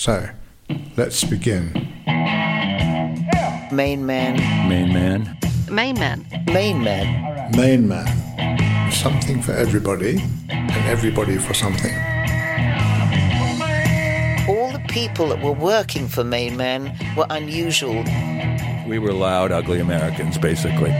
So, let's begin. Main man. Main man. Main man. Main man. Main man. Something for everybody, and everybody for something. All the people that were working for Main Man were unusual. We were loud, ugly Americans, basically.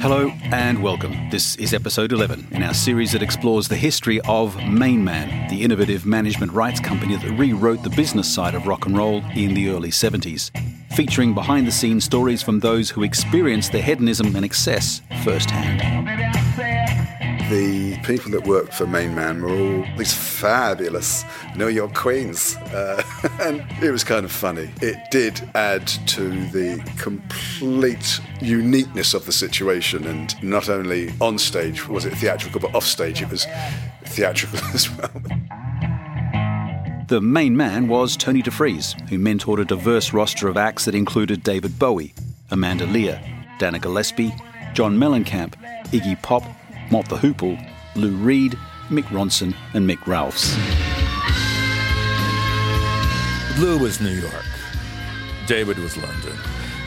Hello and welcome. This is episode 11 in our series that explores the history of Main Man, the innovative management rights company that rewrote the business side of rock and roll in the early 70s. Featuring behind the scenes stories from those who experienced the hedonism and excess firsthand. The people that worked for Main Man were all these fabulous New York queens, uh, and it was kind of funny. It did add to the complete uniqueness of the situation, and not only on stage was it theatrical, but off stage it was theatrical as well. The main man was Tony DeFries, who mentored a diverse roster of acts that included David Bowie, Amanda Lear, Dana Gillespie, John Mellencamp, Iggy Pop, Mott the Hoople, Lou Reed, Mick Ronson, and Mick Ralphs. Lou was New York. David was London.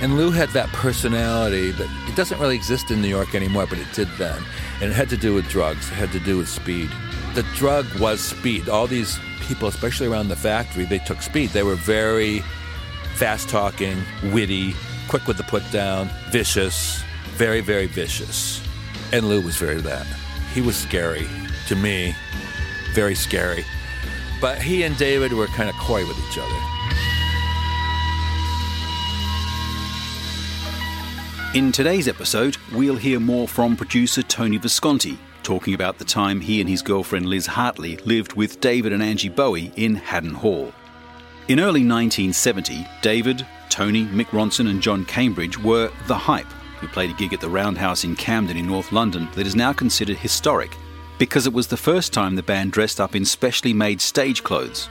And Lou had that personality that it doesn't really exist in New York anymore, but it did then. And it had to do with drugs, it had to do with speed. The drug was speed. All these people, especially around the factory, they took speed. They were very fast talking, witty, quick with the put down, vicious, very, very vicious. And Lou was very that. He was scary to me, very scary. But he and David were kind of coy with each other. In today's episode, we'll hear more from producer Tony Visconti, talking about the time he and his girlfriend Liz Hartley lived with David and Angie Bowie in Haddon Hall. In early 1970, David, Tony, Mick Ronson, and John Cambridge were The Hype, who played a gig at the Roundhouse in Camden in North London that is now considered historic because it was the first time the band dressed up in specially made stage clothes,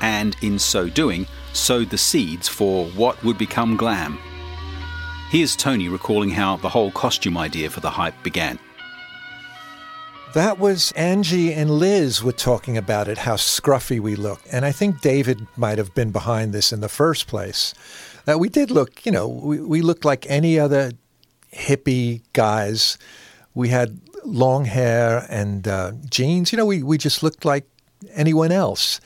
and in so doing, sowed the seeds for what would become glam. Here's Tony recalling how the whole costume idea for the hype began. That was Angie and Liz were talking about it, how scruffy we look. And I think David might have been behind this in the first place. Uh, we did look, you know, we, we looked like any other hippie guys. We had long hair and uh, jeans. You know, we, we just looked like anyone else.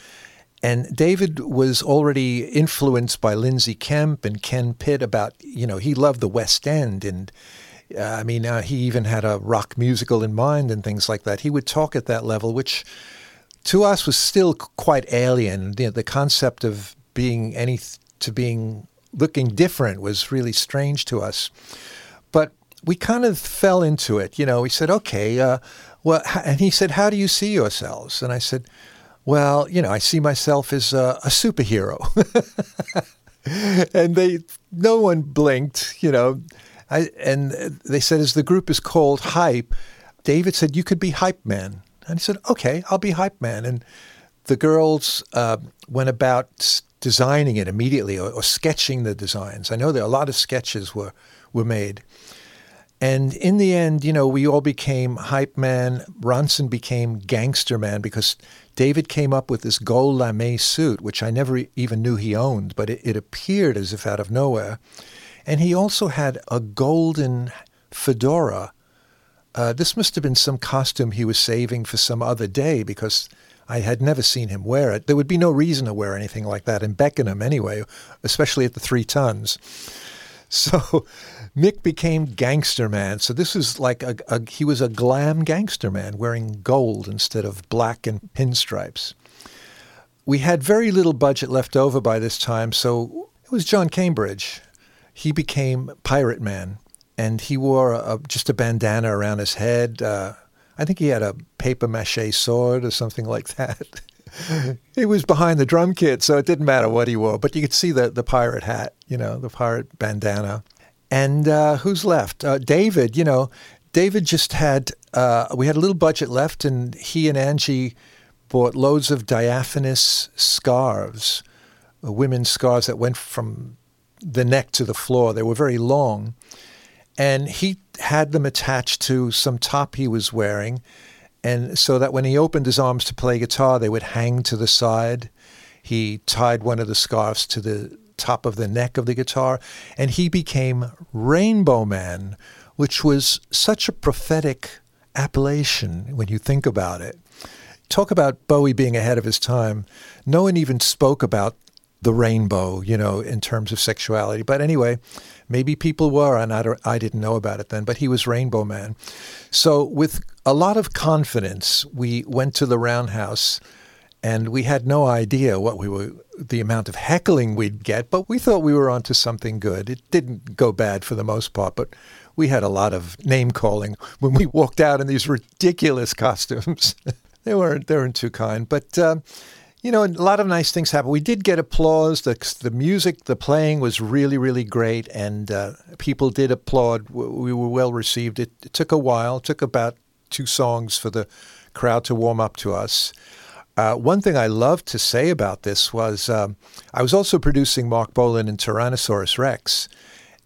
And David was already influenced by Lindsay Kemp and Ken Pitt about, you know, he loved the West End. And uh, I mean, uh, he even had a rock musical in mind and things like that. He would talk at that level, which to us was still quite alien. You know, the concept of being any to being looking different was really strange to us. But we kind of fell into it. You know, we said, okay, uh, well, and he said, how do you see yourselves? And I said, well, you know, I see myself as a, a superhero. and they, no one blinked, you know. I, and they said, as the group is called Hype, David said, you could be Hype Man. And he said, okay, I'll be Hype Man. And the girls uh, went about designing it immediately or, or, sketching the designs. I know there are a lot of sketches were, were made. And in the end, you know, we all became Hype Man. Ronson became Gangster Man because David came up with this gold lame suit, which I never even knew he owned, but it, it appeared as if out of nowhere. And he also had a golden fedora. Uh, this must have been some costume he was saving for some other day because I had never seen him wear it. There would be no reason to wear anything like that in Beckenham anyway, especially at the Three Tuns. So Mick became gangster man. So this was like a, a, he was a glam gangster man wearing gold instead of black and pinstripes. We had very little budget left over by this time, so it was John Cambridge. He became pirate man, and he wore a, just a bandana around his head. Uh, I think he had a paper mache sword or something like that. he was behind the drum kit, so it didn't matter what he wore, but you could see the, the pirate hat, you know, the pirate bandana. And uh, who's left? Uh, David, you know, David just had, uh, we had a little budget left, and he and Angie bought loads of diaphanous scarves, uh, women's scarves that went from the neck to the floor. They were very long. And he had them attached to some top he was wearing. And so that when he opened his arms to play guitar, they would hang to the side. He tied one of the scarves to the top of the neck of the guitar, and he became Rainbow Man, which was such a prophetic appellation when you think about it. Talk about Bowie being ahead of his time. No one even spoke about the rainbow, you know, in terms of sexuality. But anyway, maybe people were, and I, I didn't know about it then, but he was Rainbow Man. So, with a lot of confidence, we went to the Roundhouse and we had no idea what we were the amount of heckling we'd get but we thought we were onto something good it didn't go bad for the most part but we had a lot of name calling when we walked out in these ridiculous costumes they weren't they weren't too kind but uh, you know, a lot of nice things happened. We did get applause. The, the music, the playing was really, really great, and uh, people did applaud. We were well received. It, it, took a while. It took about two songs for the crowd to warm up to us. Uh, one thing I love to say about this was um, I was also producing Marc Bolan and Tyrannosaurus Rex,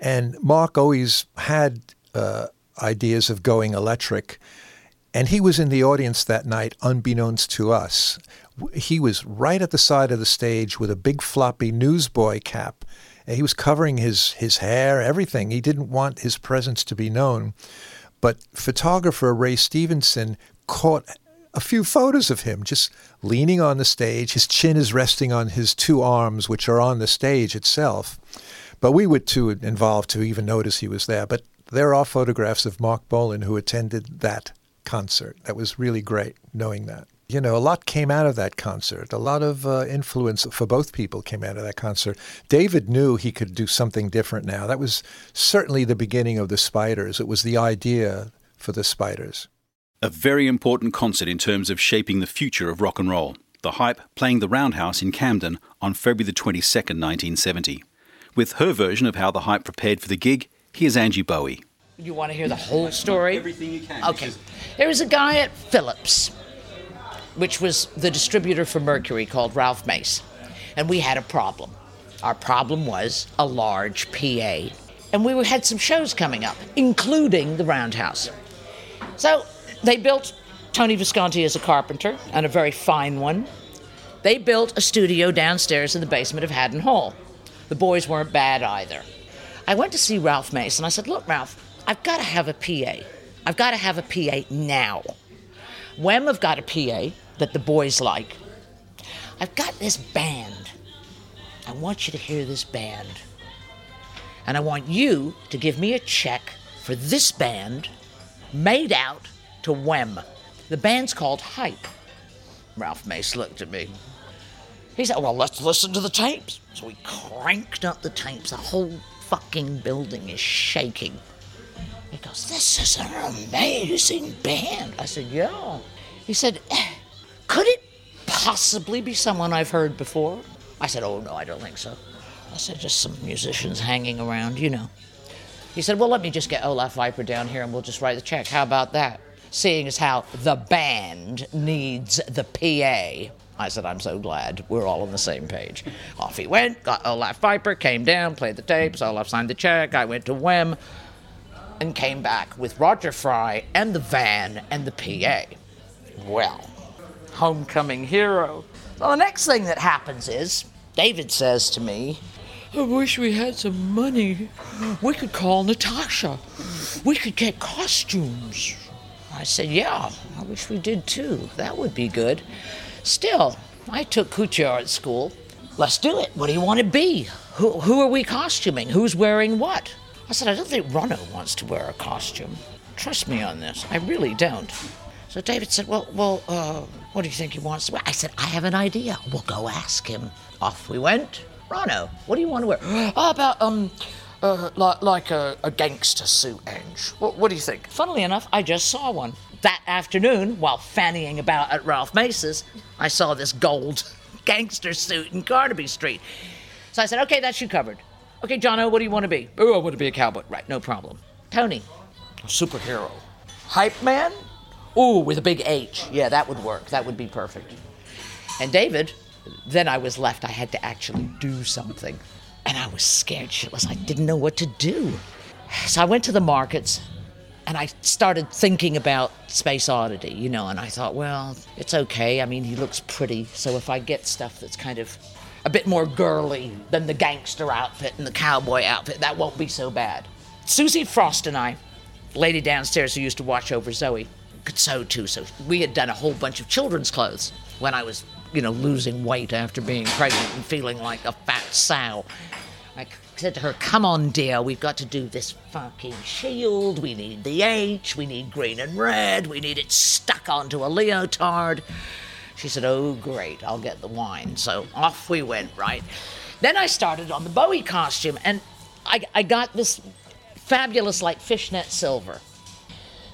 and Mark always had uh, ideas of going electric. And he was in the audience that night, unbeknownst to us. He was right at the side of the stage with a big floppy newsboy cap. And he was covering his, his hair, everything. He didn't want his presence to be known. But photographer Ray Stevenson caught a few photos of him just leaning on the stage. His chin is resting on his two arms, which are on the stage itself. But we were too involved to even notice he was there. But there are photographs of Marc Bolan who attended that concert. That was really great knowing that. You know, a lot came out of that concert. A lot of uh, influence for both people came out of that concert. David knew he could do something different now. That was certainly the beginning of the Spiders. It was the idea for the Spiders. A very important concert in terms of shaping the future of rock and roll. The Hype playing the Roundhouse in Camden on February the 22nd, 1970. With her version of how the Hype prepared for the gig, here's Angie Bowie. You want to hear the whole story? Everything you can. Okay. There was a guy at Philips, which was the distributor for Mercury called Ralph Mace, and we had a problem. Our problem was a large PA, and we had some shows coming up, including the Roundhouse. So they built Tony Visconti as a carpenter, and a very fine one. They built a studio downstairs in the basement of Haddon Hall. The boys weren't bad either. I went to see Ralph Mace, and I said, Look, Ralph, I've got to have a PA. I've got to have a PA now. Wem have got a PA that the boys like. I've got this band. I want you to hear this band. And I want you to give me a check for this band made out to Wem. The band's called Hype. Ralph Mace looked at me. He said, Well, let's listen to the tapes. So we cranked up the tapes. The whole fucking building is shaking. He goes, This is an amazing band. I said, Yeah. He said, Could it possibly be someone I've heard before? I said, Oh, no, I don't think so. I said, Just some musicians hanging around, you know. He said, Well, let me just get Olav Wyper down here and we'll just write the check. How about that? seeing as how the band needs the PA. I said, I'm so glad we're all on the same page. Off he went, got Olav Wyper, came down, played the tapes, Olav signed the check, I went to Wem, and came back with Roger Fry and the van and the PA. Well, homecoming hero. Well, the next thing that happens is David says to me, I wish we had some money. We could call Natasha. We could get costumes. I said, Yeah, I wish we did too. That would be good. Still, I took Kuchar at school. Let's do it. What do you want to be? Who, who are we costuming? Who's wearing what? I said, I don't think Ronno wants to wear a costume. Trust me on this. I really don't. So David said, Well, well, uh, what do you think he wants to wear? I said, I have an idea. We'll go ask him. Off we went. Ronno, what do you want to wear? How about, um, uh, like, like a, a, gangster suit, Ange. What, what, do you think? Funnily enough, I just saw one. That afternoon, while fannying about at Ralph Mace's, I saw this gold gangster suit in Carnaby Street. So I said, okay, that's you covered. Okay, Jono, what do you want to be? Oh, I want to be a cowboy. Right, no problem. Tony, a superhero. Hype man? Ooh, with a big H. Yeah, that would work. That would be perfect. And David, then I was left. I had to actually do something. And I was scared shitless. I didn't know what to do. So I went to the markets And I started thinking about Space Oddity, you know, and I thought, well, it's okay. I mean, he looks pretty. So if I get stuff that's kind of a bit more girly than the gangster outfit and the cowboy outfit, that won't be so bad. Susie Frost and I, lady downstairs who used to watch over Zoe, could sew too. So we had done a whole bunch of children's clothes when I was, you know, losing weight after being pregnant and feeling like a fat sow. I said to her, Come on, dear, we've got to do this fucking shield. We need the H, we need green and red, we need it stuck onto a leotard. She said, Oh, great, I'll get the wine. So off we went, right? Then I started on the Bowie costume, and I, I got this fabulous, like fishnet silver.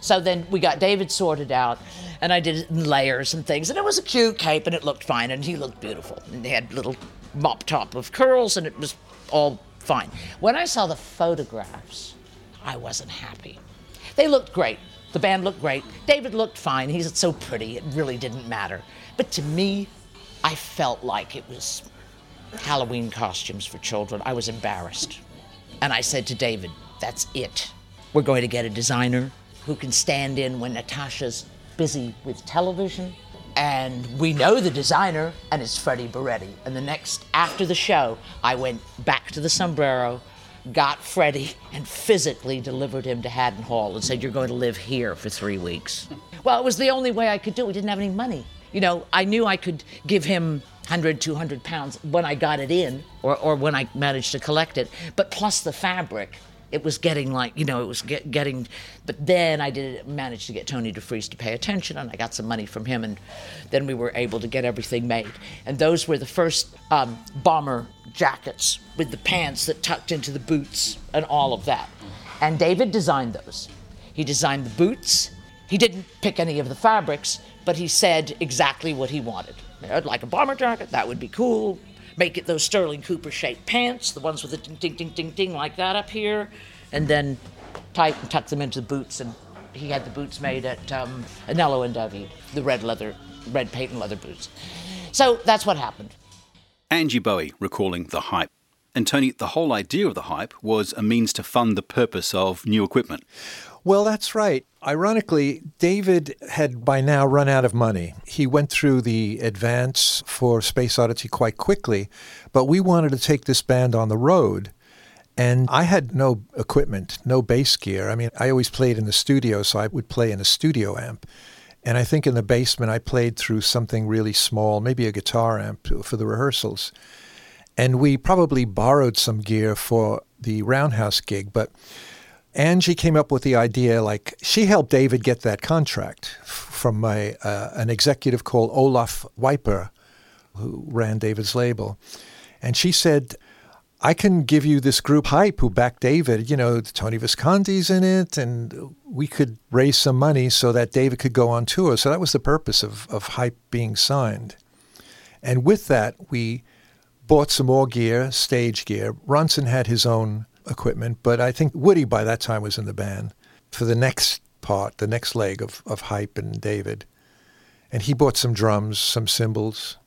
So then we got David sorted out, and I did it in layers and things, and it was a cute cape, and it looked fine, and he looked beautiful. And he had little mop top of curls, and it was all fine. When I saw the photographs, I wasn't happy. They looked great. The band looked great. David looked fine. He's so pretty, it really didn't matter. But to me, I felt like it was Halloween costumes for children. I was embarrassed. And I said to David, that's it. We're going to get a designer who can stand in when Natasha's busy with television. And we know the designer, and it's Freddie Burretti. And the next, after the show, I went back to the sombrero, got Freddie, and physically delivered him to Haddon Hall and said, You're going to live here for three weeks. Well, it was the only way I could do it. We didn't have any money. You know, I knew I could give him 100, 200 pounds when I got it in or, or when I managed to collect it, but plus the fabric it was getting like you know it was get, getting but then i did manage to get tony defries to pay attention and i got some money from him and then we were able to get everything made. And those were the first um, bomber jackets with the pants that tucked into the boots and all of that. And david designed those. He designed the boots. He didn't pick any of the fabrics but he said exactly what he wanted. I'd like a bomber jacket that would be cool make it those Sterling Cooper shaped pants, the ones with the ding, ding, ding, ding, ding like that up here, and then tight and tuck them into the boots. And he had the boots made at um, Anello and David, the red leather, red patent and leather boots. So that's what happened. Angie Bowie recalling the hype. And Tony, the whole idea of the hype was a means to fund the purpose of new equipment. Well, that's right. Ironically, David had by now run out of money. He went through the advance for Space Oddity quite quickly, but we wanted to take this band on the road. And I had no equipment, no bass gear. I mean, I always played in the studio, so I would play in a studio amp. And I think in the basement, I played through something really small, maybe a guitar amp for the rehearsals. And we probably borrowed some gear for the Roundhouse gig, but Angie came up with the idea like she helped David get that contract from my, uh, an executive called Olav Wyper, who ran David's label. And she said, I can give you this group hype who backed David. You know, Tony Visconti's in it, and we could raise some money so that David could go on tour. So that was the purpose of, of hype being signed. And with that, we bought some more gear, stage gear. Ronson had his own equipment, but I think Woody by that time was in the band for the next part, the next leg of, of Hype and David. And he bought some drums, some cymbals.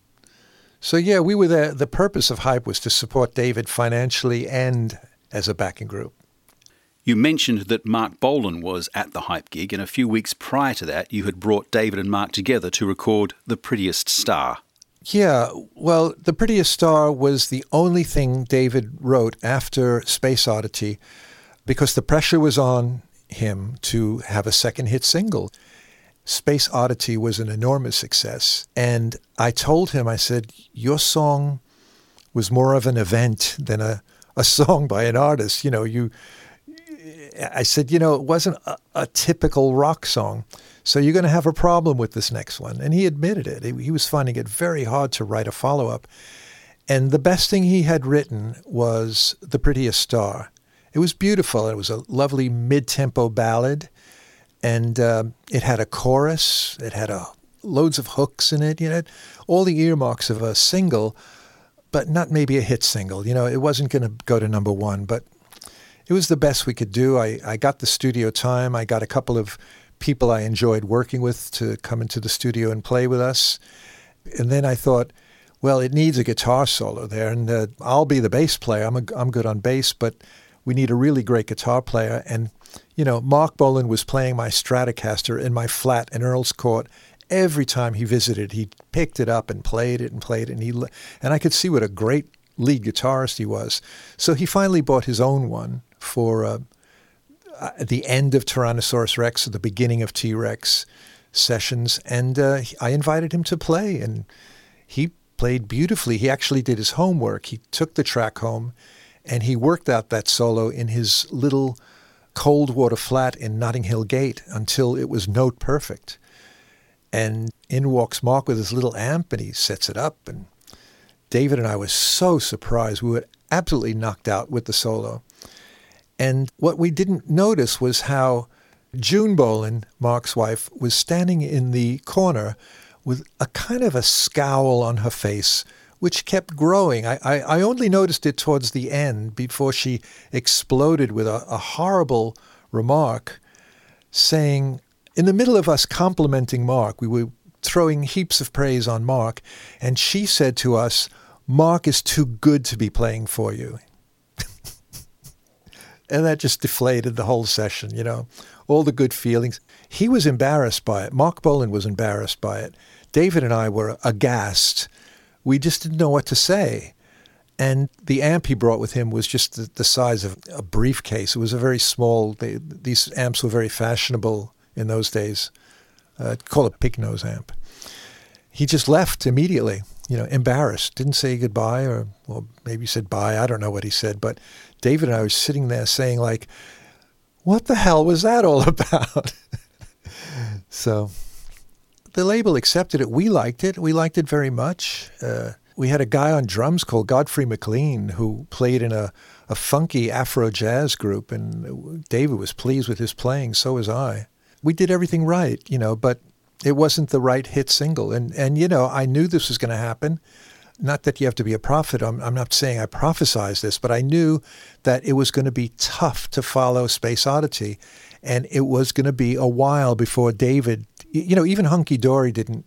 So yeah, we were there. The purpose of Hype was to support David financially and as a backing group. You mentioned that Marc Bolan was at the Hype gig, and a few weeks prior to that, you had brought David and Mark together to record The Prettiest Star. Yeah, well, The Prettiest Star was the only thing David wrote after Space Oddity because the pressure was on him to have a second hit single. Space Oddity was an enormous success. And I told him, I said, Your song was more of an event than a, a song by an artist. You know, you. I said, you know, it wasn't a, a typical rock song. So you're going to have a problem with this next one. And he admitted it. He was finding it very hard to write a follow up. And the best thing he had written was The Prettiest Star. It was beautiful. It was a lovely mid tempo ballad. And uh, it had a chorus, it had a, loads of hooks in it, you know, all the earmarks of a single, but not maybe a hit single. You know, it wasn't going to go to number one, but it was the best we could do. I, I got the studio time. I got a couple of people I enjoyed working with to come into the studio and play with us. And then I thought, well, it needs a guitar solo there, and uh, I'll be the bass player. I'm, a, I'm good on bass, but we need a really great guitar player. And you know, Marc Bolan was playing my Stratocaster in my flat in Earl's Court. Every time he visited, he picked it up and played it and played it, and he and I could see what a great lead guitarist he was. So he finally bought his own one for uh, at the end of Tyrannosaurus Rex, at the beginning of T Rex sessions, and uh, I invited him to play, and he played beautifully. He actually did his homework. He took the track home, and he worked out that solo in his little Coldwater flat in Notting Hill Gate until it was note perfect. And in walks Mark with his little amp, and he sets it up, and David and I were so surprised. We were absolutely knocked out with the solo. And what we didn't notice was how June Bolan, Mark's wife, was standing in the corner with a kind of a scowl on her face, which kept growing. I, I, I only noticed it towards the end before she exploded with a, a horrible remark saying, in the middle of us complimenting Mark, we were throwing heaps of praise on Mark, and she said to us, Marc is too good to be playing for you. And that just deflated the whole session, you know, all the good feelings. He was embarrassed by it. Marc Bolan was embarrassed by it. David and I were aghast. We just didn't know what to say. And the amp he brought with him was just the, the size of a briefcase. It was a very small, they, these amps were very fashionable in those days. Uh, call it pig nose amp. He just left immediately, you know, embarrassed. Didn't say goodbye, or well, maybe said bye. I don't know what he said, but David and I were sitting there saying like, "What the hell was that all about?" so, the label accepted it. We liked it. We liked it very much. Uh, we had a guy on drums called Godfrey McLean who played in a, a funky Afro jazz group, and David was pleased with his playing. So was I we did everything right, you know, but it wasn't the right hit single. And, and you know, I knew this was going to happen. Not that you have to be a prophet. I'm, I'm not saying I prophesized this, but I knew that it was going to be tough to follow Space Oddity. And it was going to be a while before David, you know, even Hunky Dory didn't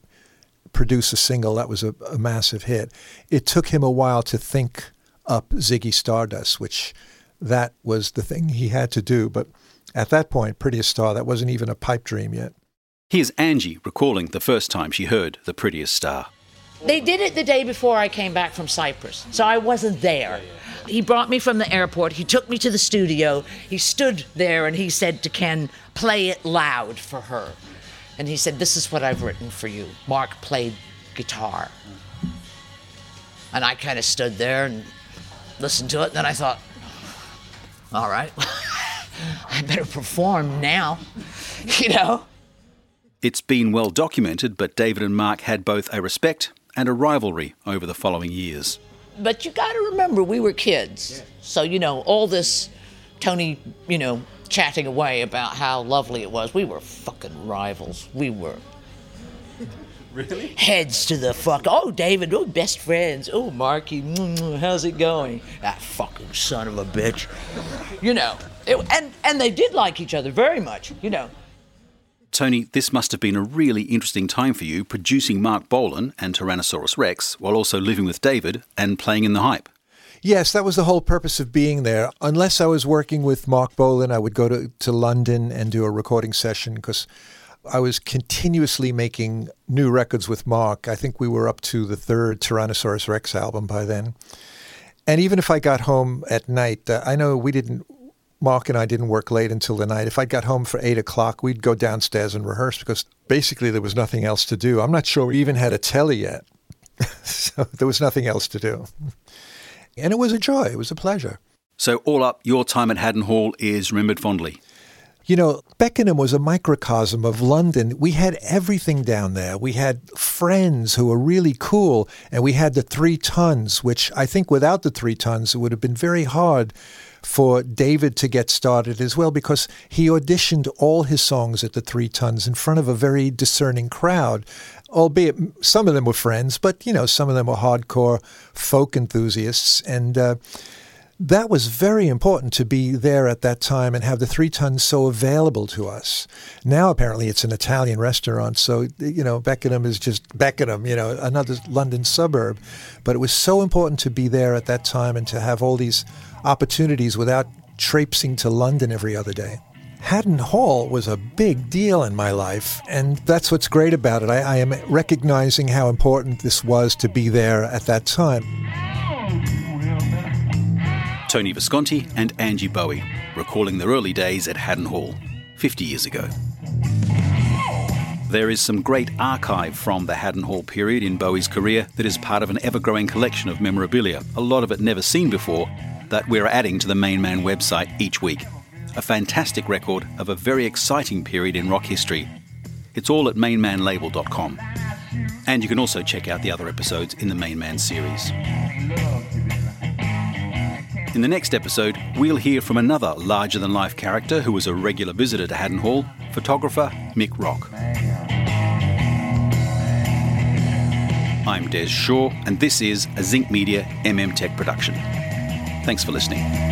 produce a single that was a, a massive hit. It took him a while to think up Ziggy Stardust, which that was the thing he had to do. But at that point, Prettiest Star, that wasn't even a pipe dream yet. Here's Angie recalling the first time she heard The Prettiest Star. They did it the day before I came back from Cyprus, so I wasn't there. He brought me from the airport. He took me to the studio. He stood there and he said to Ken, Play it loud for her. And he said, This is what I've written for you. Mark played guitar. And I kind of stood there and listened to it. And then I thought, All right. I better perform now, you know? It's been well documented, but David and Mark had both a respect and a rivalry over the following years. But you got to remember, we were kids. So, you know, all this Tony, you know, chatting away about how lovely it was, we were fucking rivals. We were. Really? Heads to the fuck. Oh, David. Oh, best friends. Oh, Marky. How's it going? That fucking son of a bitch. You know, it, and and they did like each other very much. You know. Tony, this must have been a really interesting time for you, producing Marc Bolan and Tyrannosaurus Rex, while also living with David and playing in the hype. Yes, that was the whole purpose of being there. Unless I was working with Marc Bolan, I would go to, to London and do a recording session because I was continuously making new records with Mark. I think we were up to the third Tyrannosaurus Rex album by then. And even if I got home at night, uh, I know we didn't, Marc and I didn't work late until the night. If I got home for eight o'clock, we'd go downstairs and rehearse because basically there was nothing else to do. I'm not sure we even had a telly yet. so there was nothing else to do. And it was a joy, it was a pleasure. So, all up, your time at Haddon Hall is remembered fondly. You know, Beckenham was a microcosm of London. We had everything down there. We had friends who were really cool, and we had the three tuns, which I think without the three tuns, it would have been very hard for David to get started as well because he auditioned all his songs at the Three Tuns in front of a very discerning crowd, albeit some of them were friends, but you know some of them were hardcore folk enthusiasts, and uh, that was very important to be there at that time and have the three tuns so available to us. Now, apparently, it's an Italian restaurant. So, you know, Beckenham is just Beckenham, you know, another London suburb. But it was so important to be there at that time and to have all these opportunities without traipsing to London every other day. Haddon Hall was a big deal in my life, and that's what's great about it. I, I am recognizing how important this was to be there at that time. Tony Visconti and Angie Bowie, recalling their early days at Haddon Hall, 50 years ago. There is some great archive from the Haddon Hall period in Bowie's career that is part of an ever growing collection of memorabilia, a lot of it never seen before, that we're adding to the Main Man website each week. A fantastic record of a very exciting period in rock history. It's all at mainmanlabel.com. And you can also check out the other episodes in the Main Man series. In the next episode, we'll hear from another larger than life character who was a regular visitor to Haddon Hall, photographer Mick Rock. I'm Des Shaw, and this is a Zinc Media MM Tech production. Thanks for listening.